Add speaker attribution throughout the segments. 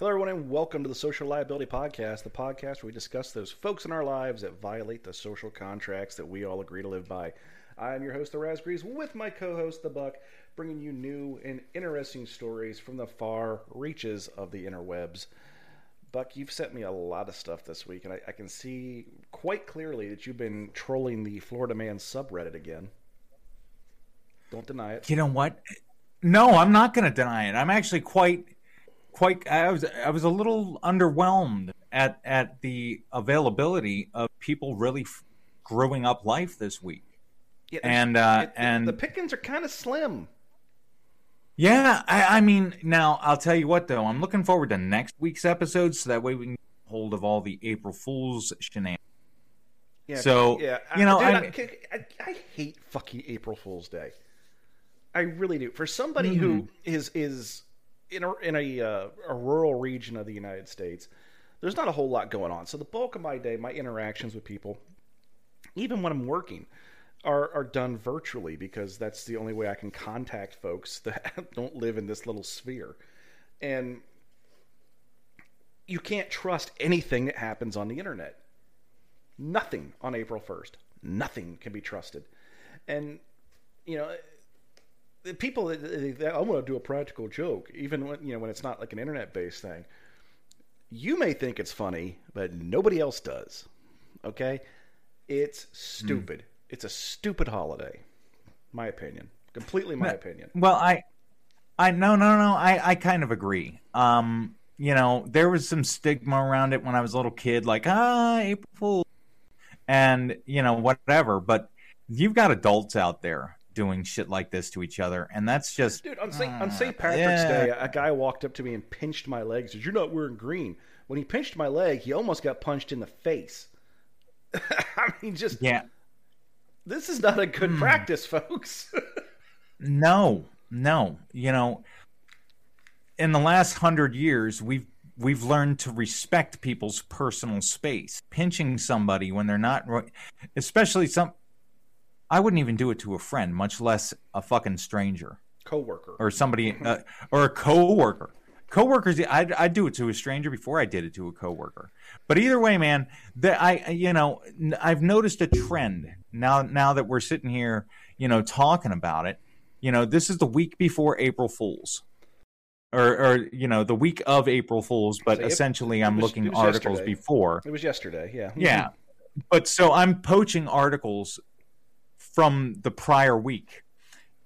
Speaker 1: Hello, everyone, and welcome to the Social Liability Podcast, the podcast where we discuss those folks in our lives that violate the social contracts that we all agree to live by. I'm your host, The Raspberries, with my co host, The Buck, bringing you new and interesting stories from the far reaches of the interwebs. Buck, you've sent me a lot of stuff this week, and I, I can see quite clearly that you've been trolling the Florida Man subreddit again. Don't deny it.
Speaker 2: You know what? No, I'm not going to deny it. I'm actually quite quite I was I was a little underwhelmed at at the availability of people really f- growing up life this week.
Speaker 1: Yeah,
Speaker 2: And, uh,
Speaker 1: it-
Speaker 2: and-
Speaker 1: the pickings are kind of slim.
Speaker 2: Yeah, I, I mean, now I'll tell you what though, I'm looking forward to next week's episode so that way we can get hold of all the April Fools shenanigans.
Speaker 1: Yeah,
Speaker 2: So,
Speaker 1: yeah,
Speaker 2: you know,
Speaker 1: dude,
Speaker 2: I-
Speaker 1: I, I, I hate fucking April Fool's Day. I really do. For somebody
Speaker 2: Mm-hmm.
Speaker 1: who is is in a in a uh, a rural region of the United States, there's not a whole lot going on. So the bulk of my day, my interactions with people, even when I'm working, are are done virtually because that's the only way I can contact folks that don't live in this little sphere, and you can't trust anything that happens on the internet. Nothing on April 1st. Nothing can be trusted. And, you know, people that I want to do a practical joke, even when, you know, when it's not like an internet based thing, you may think it's funny, but nobody else does. Okay? It's stupid. It's a stupid holiday. My opinion. Completely my opinion.
Speaker 2: Well, I, I no, no, no. I, I kind of agree. Um, you know, there was some stigma around it when I was a little kid, like ah, April Fool, and you know whatever. But you've got adults out there doing shit like this to each other, and that's just
Speaker 1: Dude, on St. on
Speaker 2: uh,
Speaker 1: St. Patrick's
Speaker 2: yeah.
Speaker 1: Day, a guy walked up to me and pinched my leg. Says, "You're not wearing green." When he pinched my leg, he almost got punched in the face. I mean, just
Speaker 2: Yeah,
Speaker 1: this is not a good
Speaker 2: Hmm.
Speaker 1: practice, folks.
Speaker 2: no, no. You know, in the last hundred years, we've we've learned to respect people's personal space. Pinching somebody when they're not, especially some. I wouldn't even do it to a friend, much less a fucking stranger
Speaker 1: Coworker.
Speaker 2: or somebody uh, or a coworker. Coworkers, I'd, I'd do it to a stranger before I did it to a coworker. But either way, man, that I you know I've noticed a trend now. Now that we're sitting here, you know, talking about it, you know, this is the week before April Fools, or or you know, the week of April Fools. But
Speaker 1: So
Speaker 2: essentially,
Speaker 1: it
Speaker 2: I'm
Speaker 1: was-
Speaker 2: looking articles
Speaker 1: yesterday.
Speaker 2: before.
Speaker 1: It was yesterday. Yeah.
Speaker 2: Yeah. But so I'm poaching articles from the prior week.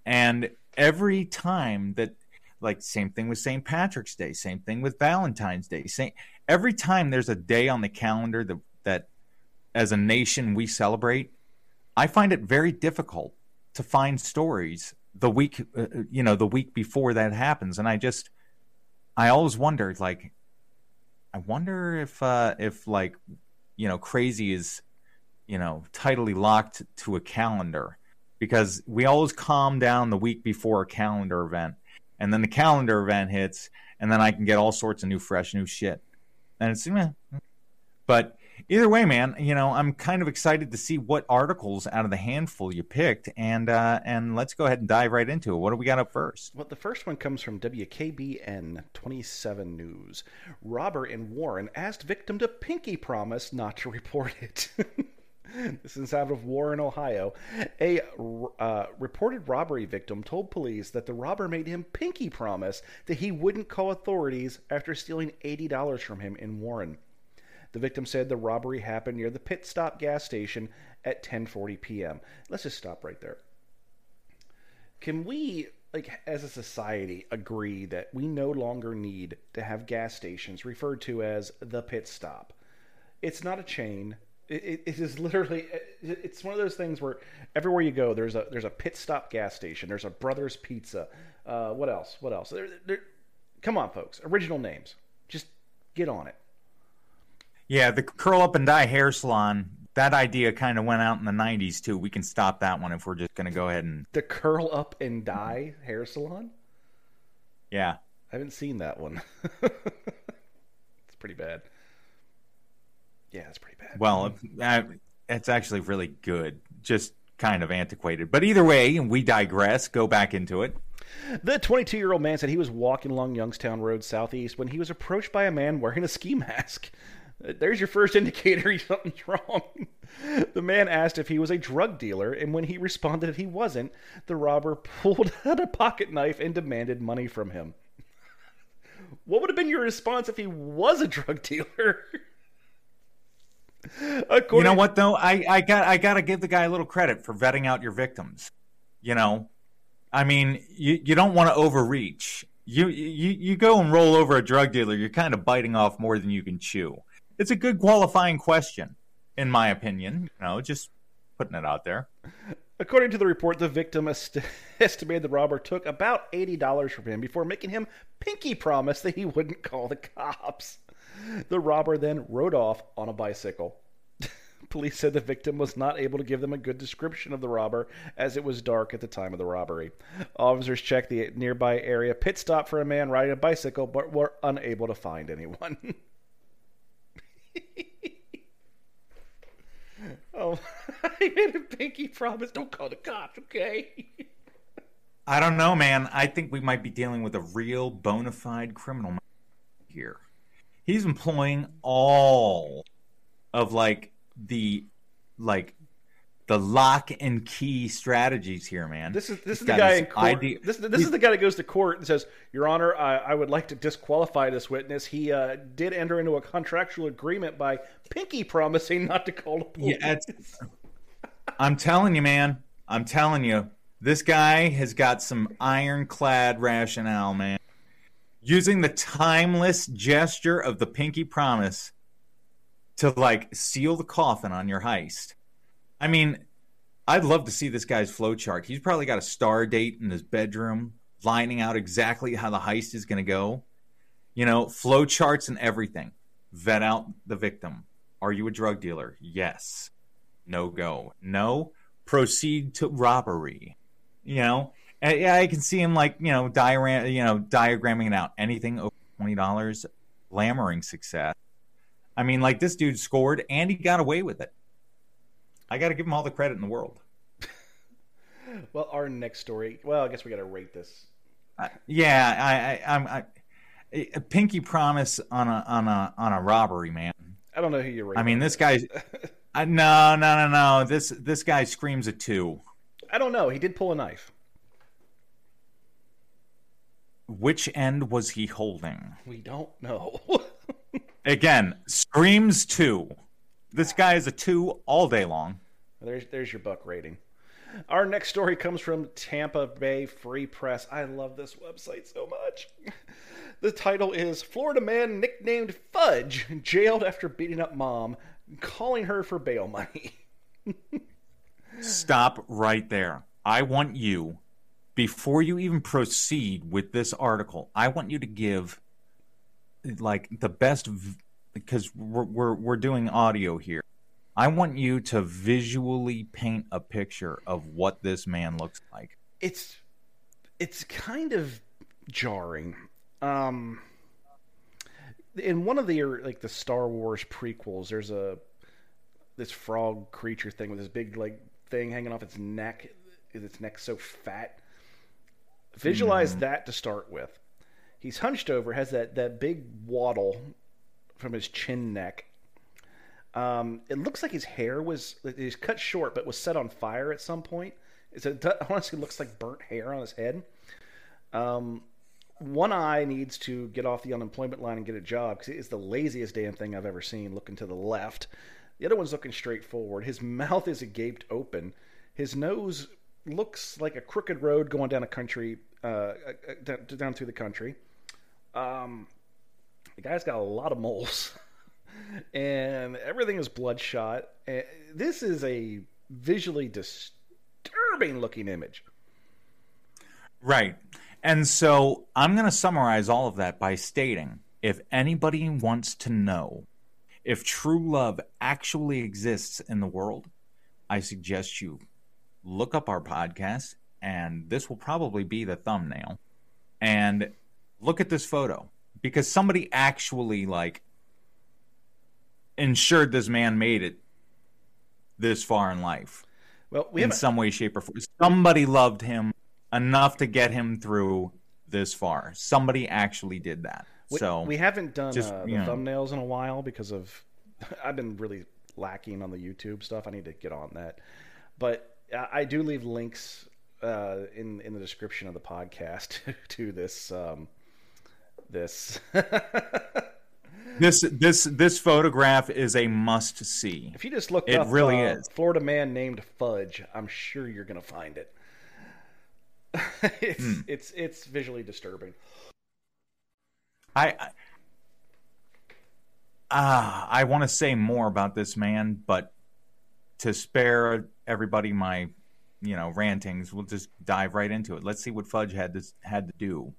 Speaker 2: And every time that like same thing with St. Patrick's Day, same thing with Valentine's Day. Same every time there's a day on the calendar that that as a nation we celebrate, I find it very difficult to find stories the week uh, you know, the week before that happens and I just I always wondered like I wonder if uh if like you know, crazy is, you know, tightly locked to a calendar because we always calm down the week before a calendar event. And then the calendar event hits, and then I can get all sorts of new, fresh, new shit. And it's, meh. but either way, man, you know, I'm kind of excited to see what articles out of the handful you picked, and uh, and let's go ahead and dive right into it. What do we got up first?
Speaker 1: Well, the first one comes from WKBN 27 News. Robber in Warren asked victim to pinky promise not to report it. this is out of Warren, Ohio. A uh, reported robbery victim told police that the robber made him pinky promise that he wouldn't call authorities after stealing $80 from him in Warren. The victim said the robbery happened near the pit stop gas station at 10:40 p.m. Let's just stop right there. Can we, like, as a society, agree that we no longer need to have gas stations referred to as the pit stop? It's not a chain. It, it, is literally. It's one of those things where everywhere you go, there's a there's a pit stop gas station. There's a Brothers Pizza. Uh, what else? What else? There, there, come on, folks. Original names. Just get on it.
Speaker 2: Yeah, the curl up and dye hair salon. That idea kind of went out in the '90s too. We can stop that one if we're just going to go ahead and
Speaker 1: The curl up and dye hair salon.
Speaker 2: yeah.
Speaker 1: I haven't seen that one. it's pretty bad. Yeah, that's pretty bad.
Speaker 2: Well, uh, it's actually really good. Just kind of antiquated. But either way, we digress. Go back into it.
Speaker 1: The 22 year old man said he was walking along Youngstown Road Southeast when he was approached by a man wearing a ski mask. There's your first indicator something's wrong. The man asked if he was a drug dealer, and when he responded he wasn't, the robber pulled out a pocket knife and demanded money from him. What would have been your response if he was a drug dealer?
Speaker 2: According you know what though? I, I got I gotta give the guy a little credit for vetting out your victims. You know, I mean, you, you don't want to overreach. You, you you go and roll over a drug dealer, you're kind of biting off more than you can chew. It's a good qualifying question, in my opinion. You know, just putting it out there.
Speaker 1: According to the report, the victim est- estimated the robber took about $80 from him before making him pinky promise that he wouldn't call the cops. The robber then rode off on a bicycle. Police said the victim was not able to give them a good description of the robber as it was dark at the time of the robbery. Officers checked the nearby area pit stop for a man riding a bicycle but were unable to find anyone. oh, I made a pinky promise. Don't call the cops, okay?
Speaker 2: I don't know, man. I think we might be dealing with a real bona fide criminal here. He's employing all of like the like the lock and key strategies here, man.
Speaker 1: This is this He's is the guy in court. Idea. This, this is the guy that goes to court and says, "Your Honor, I, I would like to disqualify this witness. He uh, did enter into a contractual agreement by pinky promising not to call the police." Yeah,
Speaker 2: I'm telling you, man. I'm telling you, this guy has got some ironclad rationale, man. Using the timeless gesture of the pinky promise to like seal the coffin on your heist. I mean, I'd love to see this guy's flowchart. He's probably got a star date in his bedroom, lining out exactly how the heist is going to go. You know, flowcharts and everything. Vet out the victim. Are you a drug dealer? Yes. No go. No. Proceed to robbery. You know, and, yeah, I can see him like you know diagram, you know, diagramming it out. Anything over twenty dollars, glamoring success. I mean, like this dude scored and he got away with it. I got to give him all the credit in the world.
Speaker 1: well, our next story. Well, I guess we got to rate this.
Speaker 2: Uh, yeah, I, I, I'm. I, a pinky promise on a on a on a robbery, man.
Speaker 1: I don't know who you rate.
Speaker 2: I mean, this guy. I, no, no, no, no. This this guy screams a two.
Speaker 1: I don't know. He did pull a knife.
Speaker 2: Which end was he holding?
Speaker 1: We don't know.
Speaker 2: Again, screams two. This guy is a two all day long.
Speaker 1: There's there's your buck rating. Our next story comes from Tampa Bay Free Press. I love this website so much. The title is Florida man nicknamed Fudge jailed after beating up mom, calling her for bail money.
Speaker 2: Stop right there. I want you, before you even proceed with this article, I want you to give like the best because we're, we're we're doing audio here. I want you to visually paint a picture of what this man looks like.
Speaker 1: It's it's kind of jarring. Um in one of the like the Star Wars prequels, there's a this frog creature thing with this big like thing hanging off its neck. Is its neck so fat. Visualize mm. that to start with. He's hunched over, has that, that big waddle from his chin neck. Um, it looks like his hair was he's cut short, but was set on fire at some point. It honestly looks like burnt hair on his head. Um, one eye needs to get off the unemployment line and get a job because it is the laziest damn thing I've ever seen. Looking to the left, the other one's looking straight forward. His mouth is gaped open. His nose looks like a crooked road going down a country, uh, uh down, down through the country. Um, the guy's got a lot of moles, and everything is bloodshot. And this is a visually disturbing looking image.
Speaker 2: Right. And so I'm going to summarize all of that by stating if anybody wants to know if true love actually exists in the world, I suggest you look up our podcast, and this will probably be the thumbnail. And look at this photo because somebody actually like ensured this man made it this far in life.
Speaker 1: Well, we
Speaker 2: in some way, shape, or form. Somebody loved him enough to get him through this far. Somebody actually did that.
Speaker 1: We,
Speaker 2: so
Speaker 1: we haven't done
Speaker 2: just,
Speaker 1: uh, the
Speaker 2: you know.
Speaker 1: thumbnails in a while because of I've been really lacking on the YouTube stuff. I need to get on that, but I, I do leave links uh, in in the description of the podcast to this um, this.
Speaker 2: this this this photograph is a must see.
Speaker 1: if you just look
Speaker 2: It
Speaker 1: up,
Speaker 2: really
Speaker 1: uh,
Speaker 2: is.
Speaker 1: Florida man named Fudge, I'm sure you're gonna find it. it's
Speaker 2: Hmm.
Speaker 1: it's it's visually disturbing.
Speaker 2: I I- ah I want to say more about this man, but to spare everybody my you know rantings, we'll just dive right into it. Let's see what Fudge had to had to do.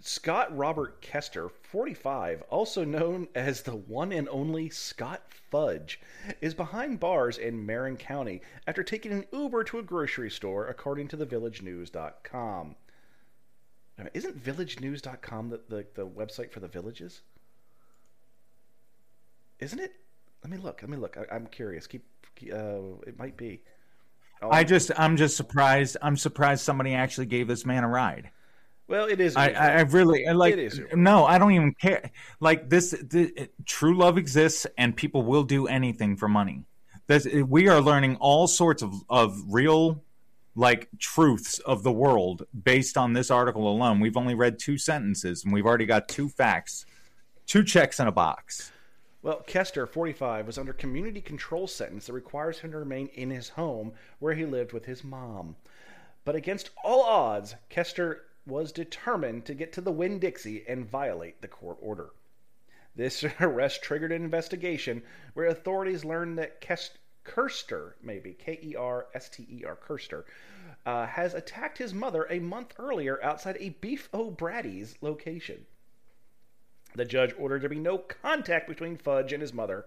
Speaker 1: Scott Robert Kester, 45, also known as the one and only Scott Fudge, is behind bars in Marion County after taking an Uber to a grocery store, according to thevillagenews.com. Isn't villagenews.com the, the, the website for the villages? Isn't it? Let me look. Let me look. I, I'm curious. Keep. Uh, it might be. Oh,
Speaker 2: I just I'm just surprised. I'm surprised somebody actually gave this man a ride.
Speaker 1: well, it is.
Speaker 2: I, I I really like.
Speaker 1: It is
Speaker 2: No, I don't even care. Like this, the, true love exists, and people will do anything for money. This, we are learning all sorts of of real, like truths of the world based on this article alone. We've only read two sentences, and we've already got two facts, two checks in a box.
Speaker 1: Well, Kester, 45, was under community control sentence that requires him to remain in his home where he lived with his mom. But against all odds, Kester was determined to get to the Winn Dixie and violate the court order. This arrest triggered an investigation where authorities learned that Kest- Kerster, maybe K E R S T E R, Kerster, uh, has attacked his mother a month earlier outside a Beef O'Brady's location. The judge ordered there be no contact between Fudge and his mother.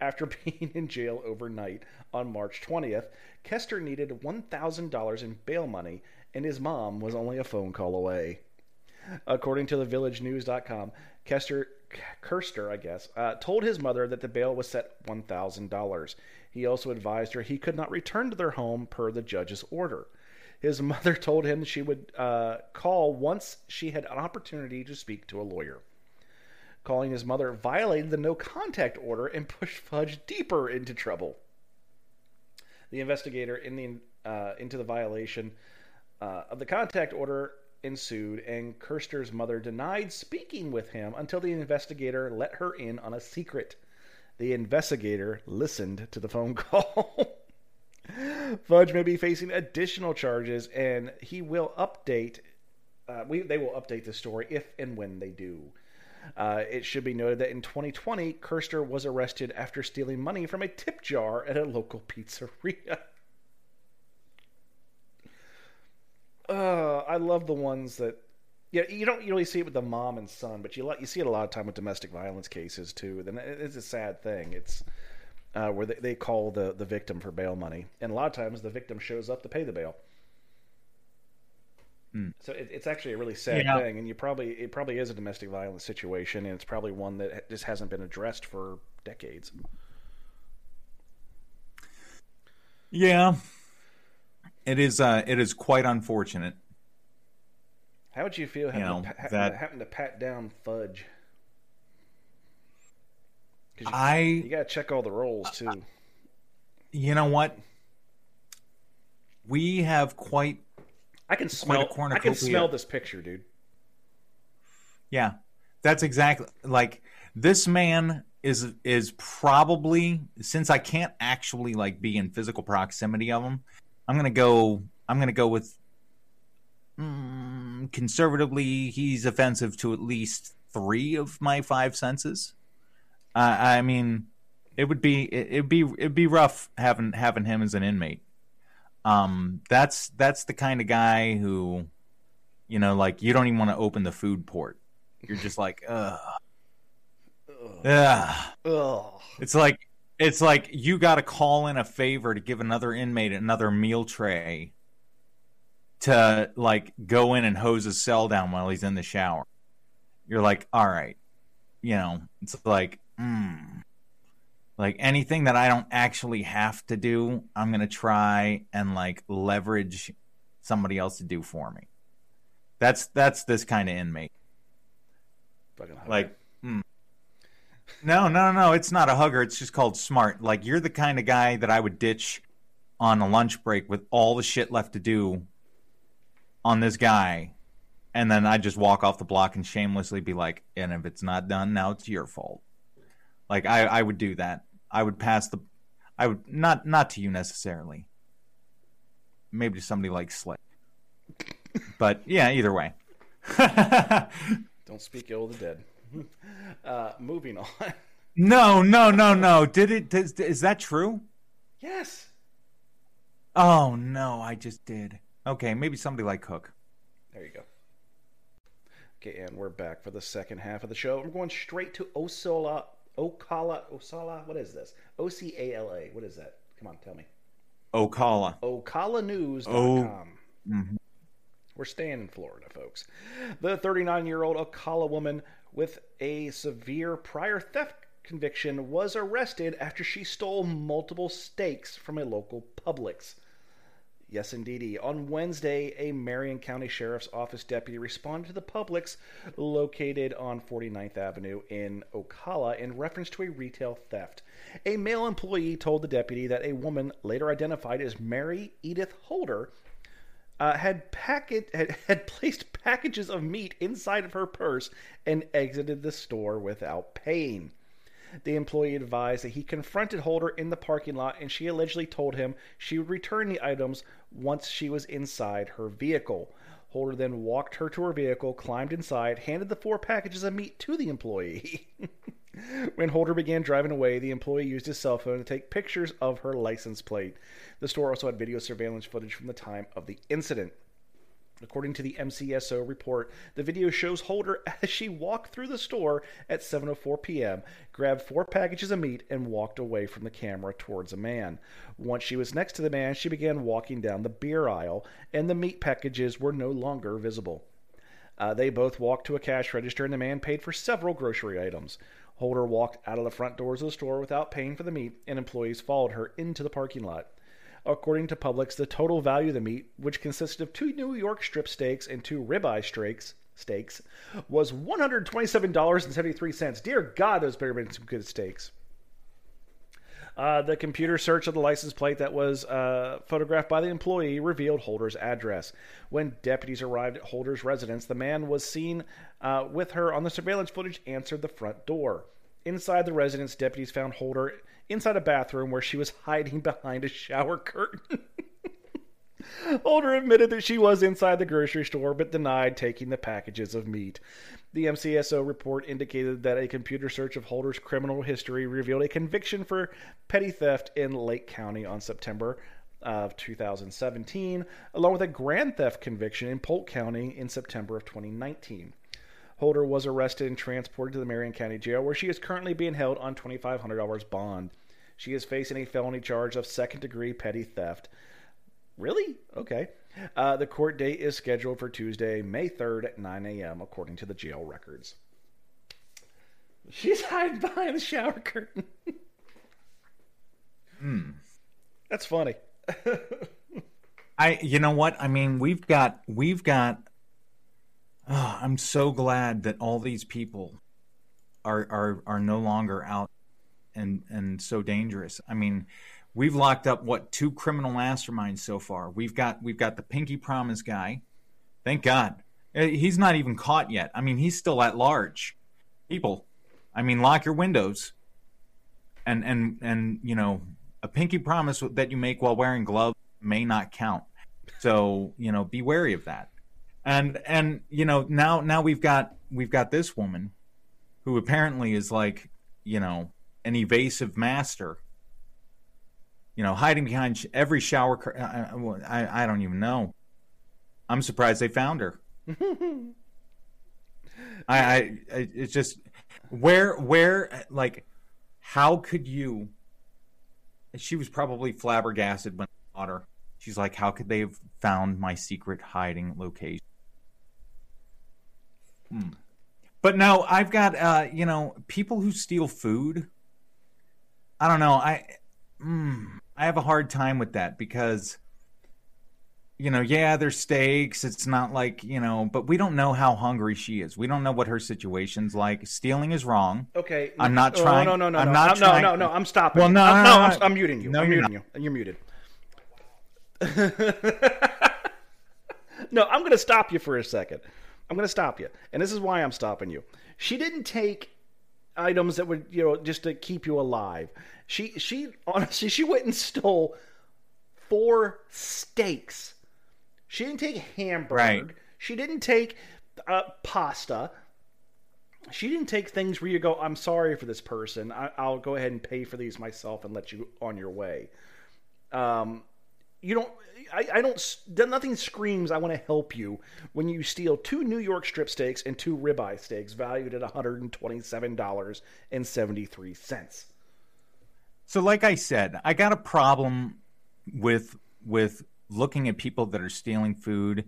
Speaker 1: After being in jail overnight on March 20th, Kester needed $1,000 in bail money, and his mom was only a phone call away. According to thevillagenews.com, Kester, Kerster, I guess, uh, told his mother that the bail was set $1,000. He also advised her he could not return to their home per the judge's order. His mother told him she would uh, call once she had an opportunity to speak to a lawyer calling his mother violated the no contact order and pushed Fudge deeper into trouble. The investigator in the uh, into the violation uh, of the contact order ensued, and Kerster's mother denied speaking with him until the investigator let her in on a secret. The investigator listened to the phone call. Fudge may be facing additional charges, and he will update. Uh, we, they will update the story if and when they do. Uh, it should be noted that in 2020, Kerster was arrested after stealing money from a tip jar at a local pizzeria. Uh, I love the ones that, yeah, you don't really see it with the mom and son, but you you see it a lot of time with domestic violence cases too. Then it's a sad thing. It's uh, where they, they call the the victim for bail money, and a lot of times the victim shows up to pay the bail. So it, it's actually a really sad
Speaker 2: Yeah.
Speaker 1: thing, and you probably it probably is a domestic violence situation, and it's probably one that just hasn't been addressed for decades.
Speaker 2: Yeah, it is. Uh, it is quite unfortunate.
Speaker 1: How would you feel having,
Speaker 2: know,
Speaker 1: to,
Speaker 2: that-
Speaker 1: having to pat down Fudge? you,
Speaker 2: I,
Speaker 1: you got to check all the rolls too.
Speaker 2: you know what? We have quite
Speaker 1: I can smell. I can smell this picture, dude.
Speaker 2: Yeah, that's exactly like this man is is probably since I can't actually like be in physical proximity of him. I'm gonna go. I'm gonna go with mm, conservatively. He's offensive to at least three of my five senses. Uh, I mean, it would be it, it'd be it'd be rough having having him as an inmate. Um, that's that's the kind of guy who, you know, like you don't even want to open the food port. You're just like, ugh, ugh.
Speaker 1: Ugh.
Speaker 2: It's like it's like you got to call in a favor to give another inmate another meal tray to like go in and hose his cell down while he's in the shower. You're like, all right, you know, it's like, mm, like anything that I don't actually have to do, I'm gonna try and like leverage somebody else to do for me. That's that's this kind of inmate.
Speaker 1: Fucking.
Speaker 2: Like, mm. no, no, no, it's not a hugger. It's just called smart. Like, you're the kind of guy that I would ditch on a lunch break with all the shit left to do on this guy, and then I just walk off the block and shamelessly be like, and if it's not done, now it's your fault. Like, I, I would do that. I would pass the, I would not not to you necessarily. Maybe to somebody like Slick. But yeah, either way.
Speaker 1: Don't speak ill of the dead. Uh, moving on.
Speaker 2: No, no, no, no. Did it? Does, is that true?
Speaker 1: yes.
Speaker 2: Oh no, I just did. Okay, maybe somebody like Cook.
Speaker 1: There you go. Okay, and we're back for the second half of the show. We're going straight to Osola, Ocala, Osala. What is this? O C A L A. What is that? Come on, tell me.
Speaker 2: Ocala.
Speaker 1: OcalaNews.com.
Speaker 2: Oh. Mhm.
Speaker 1: We're staying in Florida, folks. The 39 year old Ocala woman with a severe prior theft conviction was arrested after she stole multiple steaks from a local Publix. Yes, indeedy. On Wednesday, a Marion County Sheriff's Office deputy responded to the Publix located on 49th Avenue in Ocala in reference to a retail theft. A male employee told the deputy that a woman, later identified as Mary Edith Holder, uh, had packet had, had placed packages of meat inside of her purse and exited the store without paying. The employee advised that he confronted Holder in the parking lot and she allegedly told him she would return the items once she was inside her vehicle. Holder then walked her to her vehicle, climbed inside, handed the four packages of meat to the employee. when Holder began driving away, the employee used his cell phone to take pictures of her license plate. The store also had video surveillance footage from the time of the incident. According to the MCSO report, the video shows Holder as she walked through the store at 7:04 p.m., grabbed four packages of meat and walked away from the camera towards a man. Once she was next to the man, she began walking down the beer aisle and the meat packages were no longer visible. Uh, they both walked to a cash register and the man paid for several grocery items. Holder walked out of the front doors of the store without paying for the meat, and employees followed her into the parking lot. According to Publix, the total value of the meat, which consisted of two New York strip steaks and two ribeye steaks, steaks was $127.73. Dear God, those better been some good steaks. Uh, the computer search of the license plate that was uh, photographed by the employee revealed Holder's address. When deputies arrived at Holder's residence, the man was seen uh, with her on the surveillance footage answered the front door. Inside the residence, deputies found Holder inside a bathroom where she was hiding behind a shower curtain. Holder admitted that she was inside the grocery store but denied taking the packages of meat. The MCSO report indicated that a computer search of Holder's criminal history revealed a conviction for petty theft in Lake County on September of 2017, along with a grand theft conviction in Polk County in September of 2019. Holder was arrested and transported to the Marion County Jail, where she is currently being held on $2,500 bond. She is facing a felony charge of second degree petty theft. Really? Okay. Uh, the court date is scheduled for Tuesday, May 3rd at 9 a.m., according to the jail records. She's hiding behind the shower curtain.
Speaker 2: Hmm.
Speaker 1: That's funny.
Speaker 2: I you know what? I mean, we've got we've got oh, I'm so glad that all these people are are are no longer out and and so dangerous. I mean, we've locked up what two criminal masterminds so far. We've got we've got the Pinky Promise guy. Thank God. Uh, He's not even caught yet. I mean, he's still at large. People, I mean, lock your windows. And and and you know, a pinky promise that you make while wearing gloves may not count. So, you know, be wary of that. And and you know, now now we've got we've got this woman who apparently is like, you know, an evasive master. You know, hiding behind every shower. Cur- I, I I don't even know. I'm surprised they found her. I, I I- it's just where where like how could you? She was probably flabbergasted when I caught her. She's like, how could they have found my secret hiding location? Hmm. But no, I've got uh, you know, people who steal food. I don't know. I mm, I have a hard time with that because you know, yeah, there's steaks. It's not like, you know, but we don't know how hungry she is. We don't know what her situation's like. Stealing is wrong.
Speaker 1: Okay.
Speaker 2: I'm not
Speaker 1: Oh,
Speaker 2: trying-
Speaker 1: No, no, no,
Speaker 2: I'm
Speaker 1: no,
Speaker 2: not
Speaker 1: no,
Speaker 2: trying-
Speaker 1: no, no. I'm stopping.
Speaker 2: Well, no,
Speaker 1: I'm,
Speaker 2: no, no,
Speaker 1: I'm,
Speaker 2: no.
Speaker 1: I'm muting you.
Speaker 2: No,
Speaker 1: I'm
Speaker 2: you're
Speaker 1: muting you. You're muted. no, I'm going to stop you for a second. I'm going to stop you, and this is why I'm stopping you. She didn't take items that would, you know, just to keep you alive. She, she, honestly, she went and stole four steaks. She didn't take hamburger.
Speaker 2: Right.
Speaker 1: She didn't take uh, pasta. She didn't take things where you go, I'm sorry for this person. I, I'll go ahead and pay for these myself and let you on your way. Um, you don't. I, I don't. Nothing screams. I want to help you when you steal two New York strip steaks and two ribeye steaks valued at one hundred and twenty-seven dollars and seventy-three cents.
Speaker 2: So like I said, I got a problem with with looking at people that are stealing food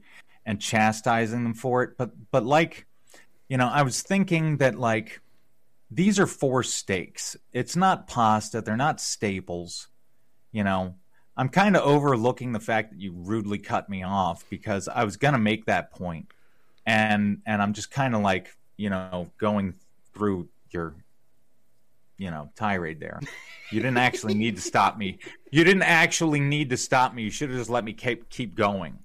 Speaker 2: and chastising them for it, but but like you know, I was thinking that like these are four steaks. It's not pasta, they're not staples, you know. I'm kind of overlooking the fact that you rudely cut me off because I was going to make that. And and I'm just kind of like, you know, going through your you know, tirade there. You didn't actually need to stop me. You didn't actually need to stop me. You should have just let me keep keep going.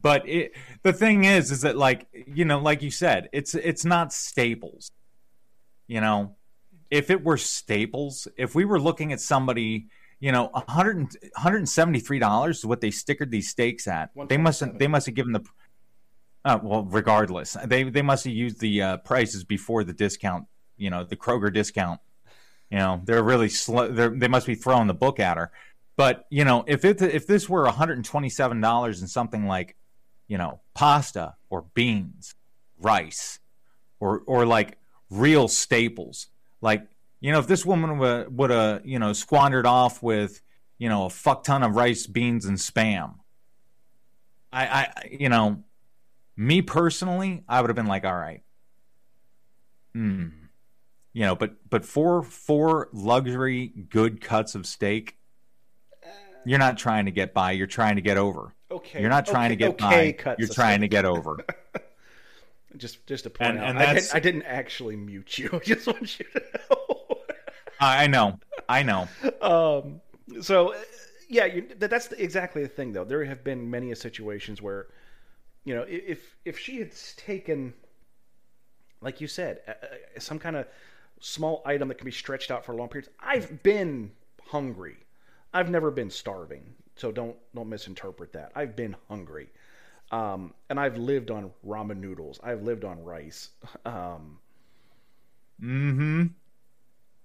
Speaker 2: But it, the thing is, is that like you know, like you said, it's it's not staples. You know, if it were staples, if we were looking at somebody, you know, 100 173 dollars is what they stickered these steaks at. They must they must have given the. Uh, well, regardless, they they must have used the uh, prices before the discount. You know, the Kroger discount. You know, they're really slow. They're, they must be throwing the book at her. But you know, if it if this were one hundred and twenty seven dollars and something like, you know, pasta or beans, rice, or or like real staples, like you know, if this woman would would have you know squandered off with you know a fuck ton of rice, beans, and spam, I I you know, me personally, I would have been like, all right, hmm. You know but but four four luxury good cuts of steak you're not trying to get by. You're trying to get over.
Speaker 1: Okay.
Speaker 2: you're not trying
Speaker 1: okay,
Speaker 2: to get
Speaker 1: okay,
Speaker 2: by.
Speaker 1: cuts
Speaker 2: you're
Speaker 1: of
Speaker 2: trying to get over.
Speaker 1: Just just to point
Speaker 2: And-
Speaker 1: out,
Speaker 2: and
Speaker 1: I, didn't, I didn't actually mute you. I just want you to know.
Speaker 2: I know i know
Speaker 1: um, so yeah, you, that, that's the, exactly the thing, though. There have been many situations where, you know, if if she had taken, like you said, some kind of small item that can be stretched out for long periods. I've been hungry. I've never been starving, so don't don't misinterpret that. I've been hungry, um, and I've lived on ramen noodles. I've lived on rice. Um,
Speaker 2: mm-hmm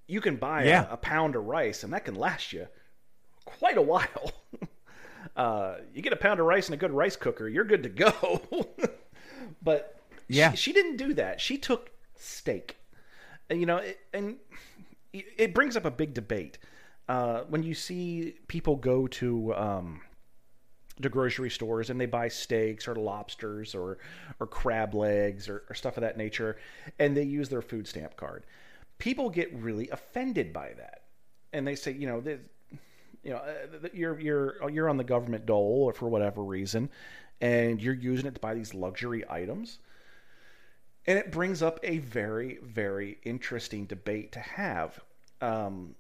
Speaker 1: you can buy
Speaker 2: Yeah.
Speaker 1: a, a pound of rice and that can last you quite a while. uh, you get a pound of rice and a good rice cooker, you're good to go. but
Speaker 2: Yeah.
Speaker 1: she, she didn't do that. She took steak, and you know, it, and it brings up a big debate uh, when you see people go to. Um, to grocery stores and they buy steaks or lobsters or or crab legs or, or stuff of that nature and they use their food stamp card people get really offended by that and they say you know you know, uh, you're you're you're on the government dole or for whatever reason and you're using it to buy these luxury items and it brings up a very very interesting debate to have um,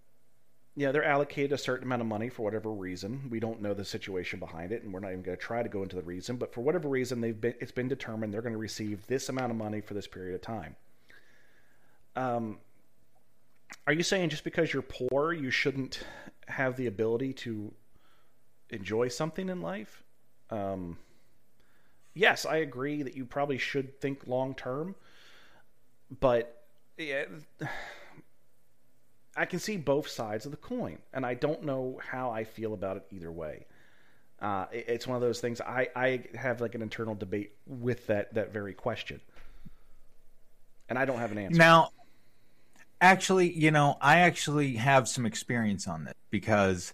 Speaker 1: yeah, they're allocated a certain amount of money for whatever reason. We don't know the situation behind it, and we're not even going to try to go into the reason. But for whatever reason, they've been it's been determined they're going to receive this amount of money for this period of time. Um, are you saying just because you're poor, you shouldn't have the ability to enjoy something in life? Um, yes, I agree that you probably should think long term, but yeah, I can see both sides of the coin, and I don't know how I feel about it either way. Uh, it- it's one of those things. I, I have like an internal debate with that that very question, and I don't have an answer.
Speaker 2: Now, actually, you know, I actually have some experience on this because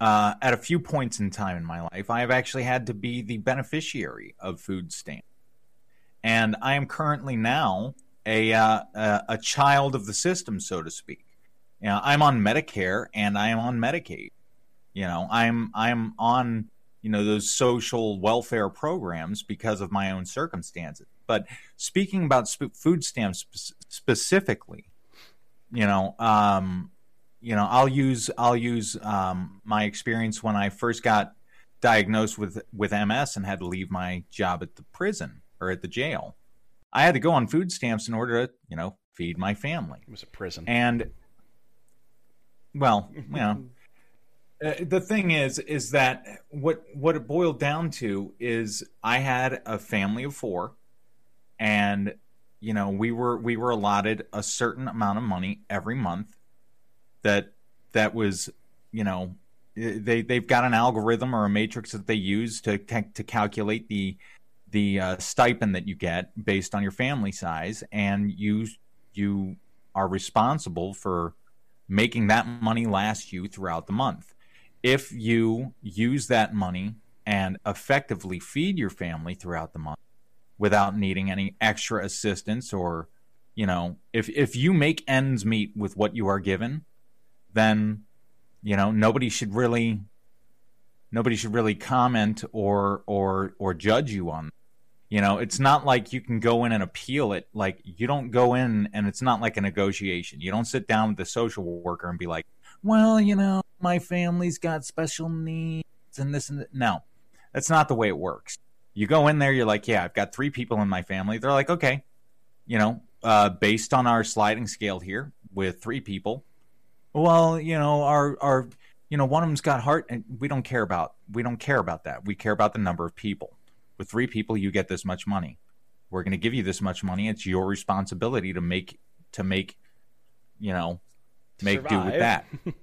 Speaker 2: uh, at a few points in time in my life, I have actually had to be the beneficiary of food stamps, and I am currently now a uh, a, child of the system, so to speak. You know, I'm on Medicare and I am on Medicaid. You know, I'm I'm on you know those social welfare programs because of my own circumstances. But speaking about sp- food stamps sp- specifically, you know, um, you know, I'll use I'll use um, my experience when I first got diagnosed with with MS and had to leave my job at the prison or at the jail. I had to go on food stamps in order to, you know, feed my family.
Speaker 1: It was a prison.
Speaker 2: And well, you know, uh, the thing is is that what what it boiled down to is I had a family of 4 and you know, we were we were allotted a certain amount of money every month that that was, you know, they they've got an algorithm or a matrix that they use to to calculate the the uh, stipend that you get based on your family size, and you you are responsible for making that money last you throughout the month. If you use that money and effectively feed your family throughout the month without needing any extra assistance or you know if if you make ends meet with what you are given then you know nobody should really nobody should really comment or or or judge you on you know it's not like you can go in and appeal it like you don't go in and it's not like a negotiation you don't sit down with the social worker and be like well you know my family's got special needs and this and that. no that's not the way it works you go in there you're like yeah i've got three people in my family they're like okay you know uh, based on our sliding scale here with three people well, you know, our our you know, one of them's got heart and we don't care about we don't care about that. We care about the number of people. With three people you get this much money. We're going to give you this much money. It's your responsibility to make to make you know, make Survive. do with that.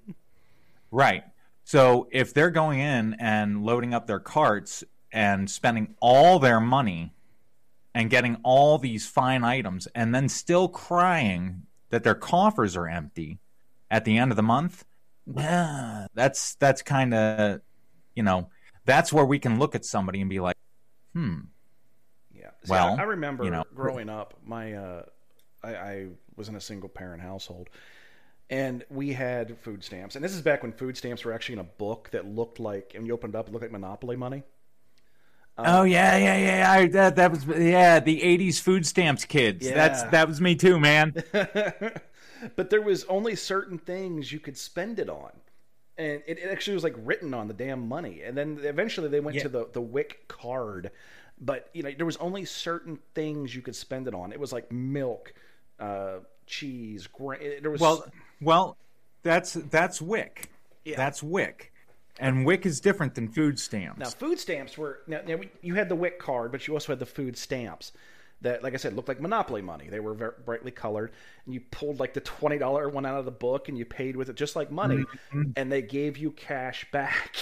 Speaker 2: right. So if they're going in and loading up their carts and spending all their money and getting all these fine items and then still crying that their coffers are empty, at the end of the month, yeah, that's that's kind of you know that's where we can look at somebody and be like, hmm.
Speaker 1: Yeah. See, well, I, I remember you know, growing up, my uh, I, I was in a single parent household, and we had food stamps. And this is back when food stamps were actually in a book that looked like, and you opened it up, it looked like Monopoly money.
Speaker 2: Um, oh yeah, yeah, yeah. I, that that was yeah, the '80s food stamps kids. Yeah. That's that was me too, man.
Speaker 1: but there was only certain things you could spend it on and it, it, actually was like written on the damn money and then eventually they went yeah. to the, the wic card but you know there was only certain things you could spend it on it was like milk uh, cheese gra- there was
Speaker 2: well well that's that's wic yeah. that's wic and WIC is different than food stamps.
Speaker 1: Now, food stamps were now, now you had the WIC card, but you also had the food stamps that, like I said, looked like Monopoly money. They were very brightly colored, and you pulled like the twenty dollar one out of the book, and you paid with it just like money, mm-hmm. and they gave you cash back.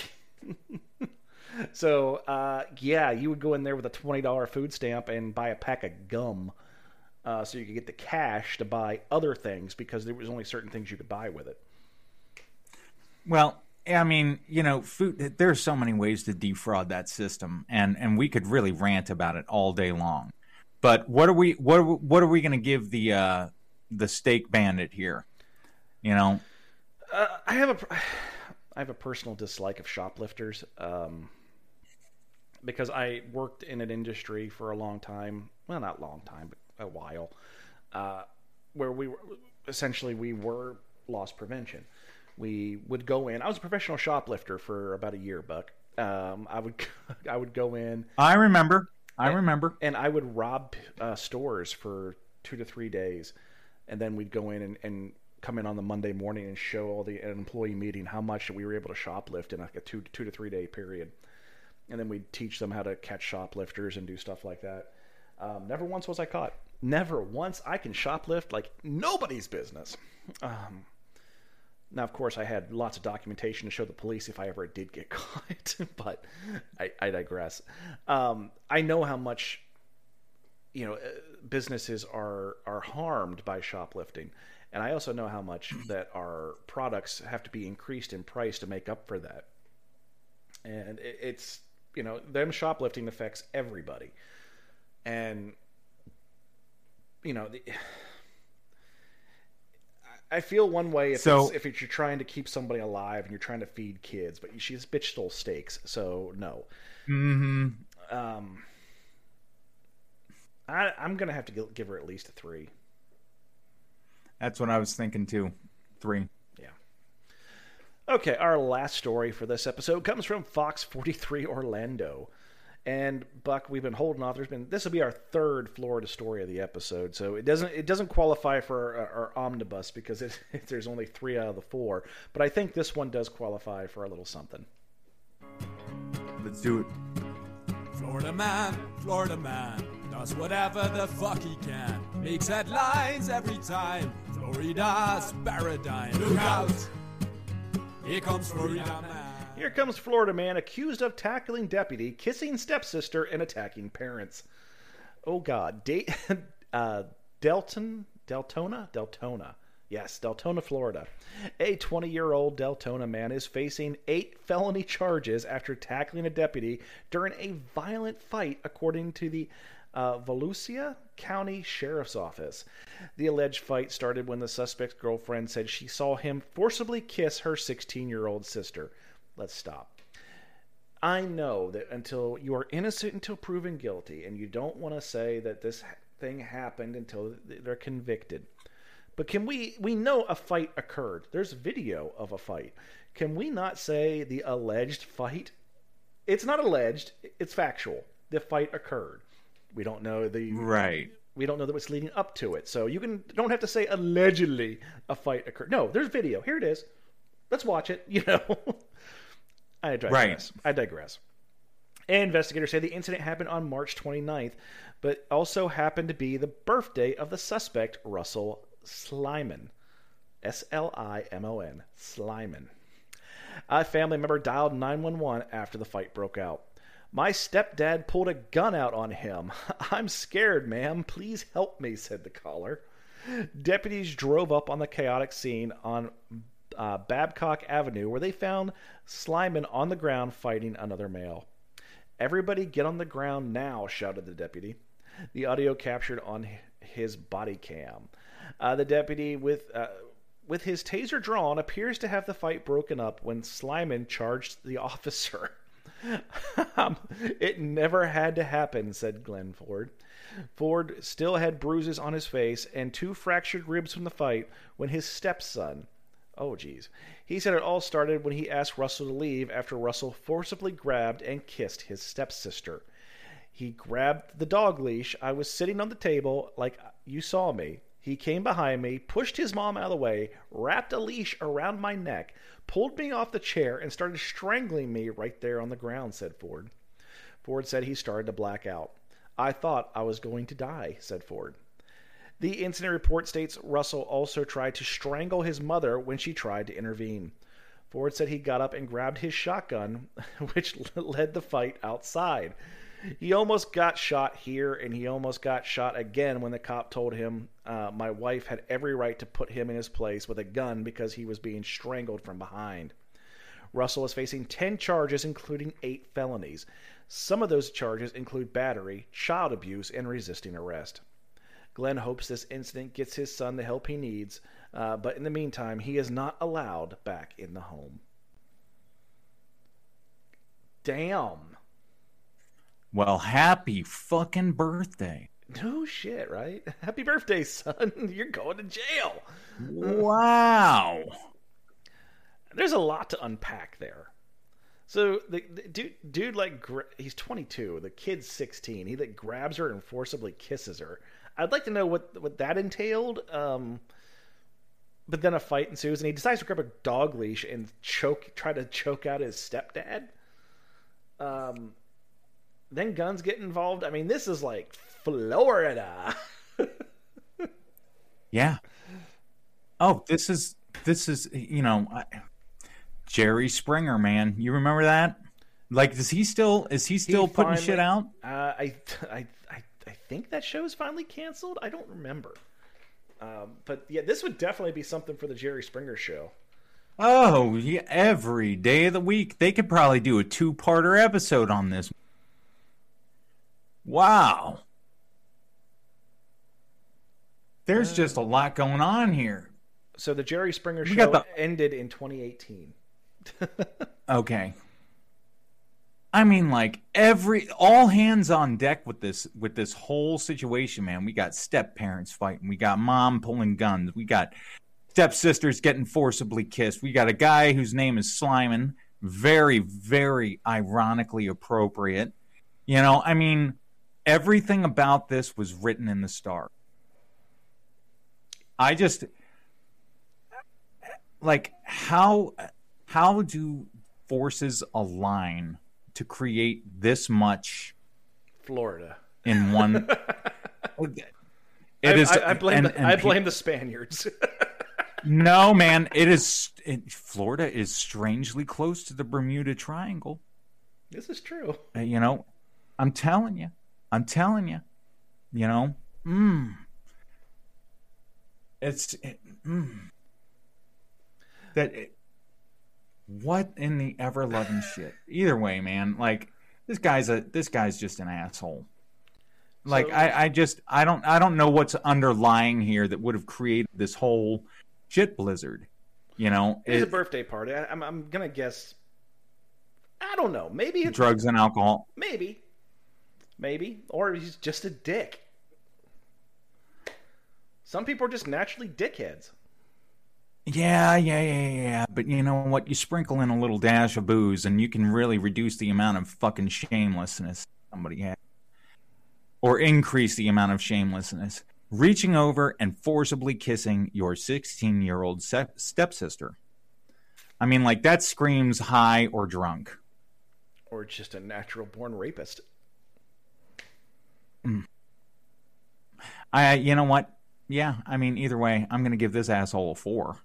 Speaker 1: so uh, yeah, you would go in there with a twenty dollar food stamp and buy a pack of gum, uh, so you could get the cash to buy other things because there was only certain things you could buy with it.
Speaker 2: Well, I mean, you know, food. There's so many ways to defraud that system, and and we could really rant about it all day long. But what are we what are, what are we going to give the uh, the steak bandit here? You know,
Speaker 1: uh, I have a I have a personal dislike of shoplifters um, because I worked in an industry for a long time. Well, not long time, but a while, uh, where we were essentially we were loss prevention. We would go in. I was a professional shoplifter for about a year, Buck. Um, I would I would go in.
Speaker 2: I remember. I remember.
Speaker 1: And I would rob uh, stores for two to three days, and then we'd go in and, and come in on the Monday morning and show all the an employee meeting how much we were able to shoplift in like a two two to three day period, and then we'd teach them how to catch shoplifters and do stuff like that. Um, never once was I caught. Never once. I can shoplift like nobody's business. Um, now, of course, I had lots of documentation to show the police if I ever did get caught, but I, I digress. Um, I know how much you know uh, businesses are are harmed by shoplifting, and I also know how much that our products have to be increased in price to make up for that. And it, it's you know them shoplifting affects everybody, and you know. The, I feel one way if
Speaker 2: So-
Speaker 1: it's, if it's, you're trying to keep somebody alive and you're trying to feed kids, but she's bitch stole steaks, so no.
Speaker 2: hmm
Speaker 1: Um, I, I'm gonna have to give her at least a three.
Speaker 2: That's what I was thinking too. Three. Yeah.
Speaker 1: Okay, our last story for this episode comes from Fox 43 Orlando. And Buck, we've been holding off. There's been this will be our third Florida story of the episode, so it doesn't it doesn't qualify for our, our omnibus because it, there's only three out of the four. But I think this one does qualify for a little something.
Speaker 2: Let's do it.
Speaker 3: Florida man, Florida man, does whatever the fuck he can. Makes headlines every time. Florida's paradigm. Look out! Here comes Florida man.
Speaker 1: Here comes Florida man accused of tackling deputy, kissing stepsister, and attacking parents. Oh God, da- uh, Delton, Deltona, Deltona. Yes, Deltona, Florida. A 20-year-old Deltona man is facing eight felony charges after tackling a deputy during a violent fight, according to the uh, Volusia County Sheriff's Office. The alleged fight started when the suspect's girlfriend said she saw him forcibly kiss her 16-year-old sister. Let's stop. I know that until you are innocent until proven guilty, and you don't want to say that this thing happened until they're convicted. But can we we know a fight occurred. There's video of a fight. Can we not say the alleged fight? It's not alleged, it's factual. The fight occurred. We don't know the
Speaker 2: Right.
Speaker 1: we don't know that what's leading up to it. So you can don't have to say allegedly a fight occurred. No, there's video. Here it is. Let's watch it. You know. I digress. I digress. Investigators say the incident happened on March 29th, but also happened to be the birthday of the suspect, Russell Slimon. S L I M O N. Slimon. A family member dialed 911 after the fight broke out. My stepdad pulled a gun out on him. I'm scared, ma'am. Please help me, said the caller. Deputies drove up on the chaotic scene on uh, Babcock Avenue where they found Slimon on the ground fighting another male. Everybody get on the ground now, shouted the deputy. The audio captured on his body cam. Uh, the deputy, with uh, with his taser drawn, appears to have the fight broken up when Slimon charged the officer. Um, it never had to happen, said Glenn Ford. Ford still had bruises on his face and two fractured ribs from the fight when his stepson, oh geez, he said it all started when he asked Russell to leave after Russell forcibly grabbed and kissed his stepsister. He grabbed the dog leash. I was sitting on the table like you saw me. He came behind me, pushed his mom out of the way, wrapped a leash around my neck, pulled me off the chair, and started strangling me right there on the ground, said Ford. Ford said he started to black out. I thought I was going to die, said Ford. The incident report states Russell also tried to strangle his mother when she tried to intervene. Ford said he got up and grabbed his shotgun, which led the fight outside. He almost got shot here, and he almost got shot again when the cop told him uh, my wife had every right to put him in his place with a gun because he was being strangled from behind. Russell is facing 10 charges, including eight felonies. Some of those charges include battery, child abuse, and resisting arrest. Glenn hopes this incident gets his son the help he needs, uh, but in the meantime, he is not allowed back in the home. Damn.
Speaker 2: Well, happy fucking birthday.
Speaker 1: No shit, right? Happy birthday, son. You're going to jail.
Speaker 2: Wow.
Speaker 1: There's a lot to unpack there. So the, the dude, dude, like gra- he's 22. The kid's 16. He like grabs her and forcibly kisses her. I'd like to know what what that entailed. Um, but then a fight ensues, and he decides to grab a dog leash and choke, try to choke out his stepdad. Um, then guns get involved. I mean, this is like Florida.
Speaker 2: Yeah. Oh, this is this is you know I, Jerry Springer, man. You remember that? Like, does he still is he still putting
Speaker 1: finally-
Speaker 2: shit out?
Speaker 1: Uh, I, I, I think that show is finally canceled. I don't remember. Um, but yeah, this would definitely be something for the Jerry Springer show.
Speaker 2: Oh, yeah, every day of the week. They could probably do a two-parter episode on this. Wow. There's just a lot going on here.
Speaker 1: So the Jerry Springer
Speaker 2: We
Speaker 1: show
Speaker 2: the-
Speaker 1: ended in 2018.
Speaker 2: Okay. I mean, like every all hands on deck with this with this whole situation, man. We got step parents fighting, we got mom pulling guns, we got stepsisters getting forcibly kissed, we got a guy whose name is Slimon, very, very ironically appropriate. You know, I mean, everything about this was written in the stars. I just like how how do forces align to create this much
Speaker 1: Florida.
Speaker 2: in one It
Speaker 1: I,
Speaker 2: is-
Speaker 1: I, I blame
Speaker 2: and-
Speaker 1: the,
Speaker 2: and
Speaker 1: I blame the Spaniards.
Speaker 2: no man it is it, florida is strangely close to the bermuda triangle
Speaker 1: this is true.
Speaker 2: Uh, you know i'm telling you i'm telling you you know mm. it's it, mm. that it, what in the ever loving shit either way man like this guy's a this guy's just an asshole like
Speaker 1: So-
Speaker 2: I, I just i don't i don't know what's underlying here that would have created this whole shit blizzard you know
Speaker 1: It's a birthday party. I, I'm, I'm gonna guess. I don't know. Maybe it's
Speaker 2: drugs and alcohol
Speaker 1: maybe, maybe, or he's just a dick. Some people are just naturally dickheads.
Speaker 2: Yeah, yeah, yeah, yeah. But you know what? You sprinkle in a little dash of booze, and you can really reduce the amount of fucking shamelessness somebody has, or increase the amount of shamelessness. Reaching over and forcibly kissing your 16 year old stepsister. I mean, like, that screams high or drunk.
Speaker 1: Or just a natural born rapist. Mm.
Speaker 2: I, you know what? Yeah, I mean, either way, I'm going to give this asshole a four.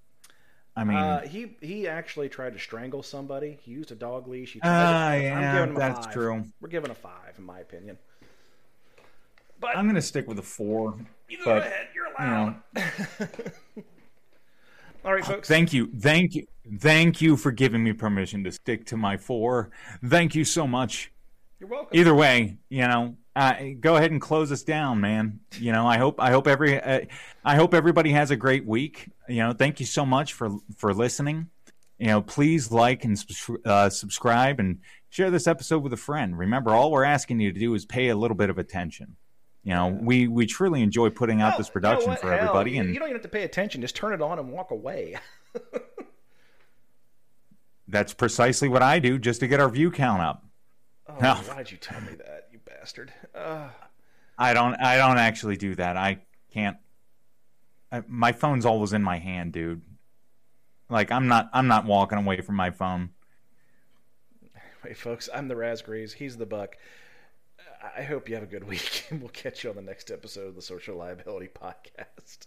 Speaker 2: I mean,
Speaker 1: Uh, he he actually tried to strangle somebody. He used a dog leash. He
Speaker 2: Ah,
Speaker 1: tried to,
Speaker 2: yeah,
Speaker 1: I'm giving him a
Speaker 2: that's
Speaker 1: five.
Speaker 2: true.
Speaker 1: We're giving a five, in my opinion. But
Speaker 2: I'm going to stick with a four.
Speaker 1: you go
Speaker 2: but,
Speaker 1: ahead. You're
Speaker 2: you
Speaker 1: allowed.
Speaker 2: know,
Speaker 1: All right, folks.
Speaker 2: Thank you, thank you, thank you for giving me permission to stick to my four. Thank you so much.
Speaker 1: You're welcome.
Speaker 2: Either way, you know, uh, go ahead and close us down, man. You know, I hope I hope every uh, I hope everybody has a great week. You know, thank you so much for for listening. You know, please like and uh, subscribe and share this episode with a friend. Remember, all we're asking you to do is pay a little bit of attention. You know, we we truly enjoy putting out this
Speaker 1: you know
Speaker 2: production for
Speaker 1: Hell,
Speaker 2: everybody,
Speaker 1: you,
Speaker 2: and
Speaker 1: you don't even have to pay attention. Just turn it on and walk away.
Speaker 2: that's precisely what I do just to get our view count up.
Speaker 1: Oh,
Speaker 2: No.
Speaker 1: why'd you tell me that, bastard? Uh,
Speaker 2: I don't. I don't actually do that. I can't. I, my phone's always in my hand, dude. Like I'm not. I'm not walking away from my phone.
Speaker 1: wait, folks. I'm the Raspberries. He's the Buck. I- I hope you have a good week, and we'll catch you on the next episode of the Social Liability Podcast.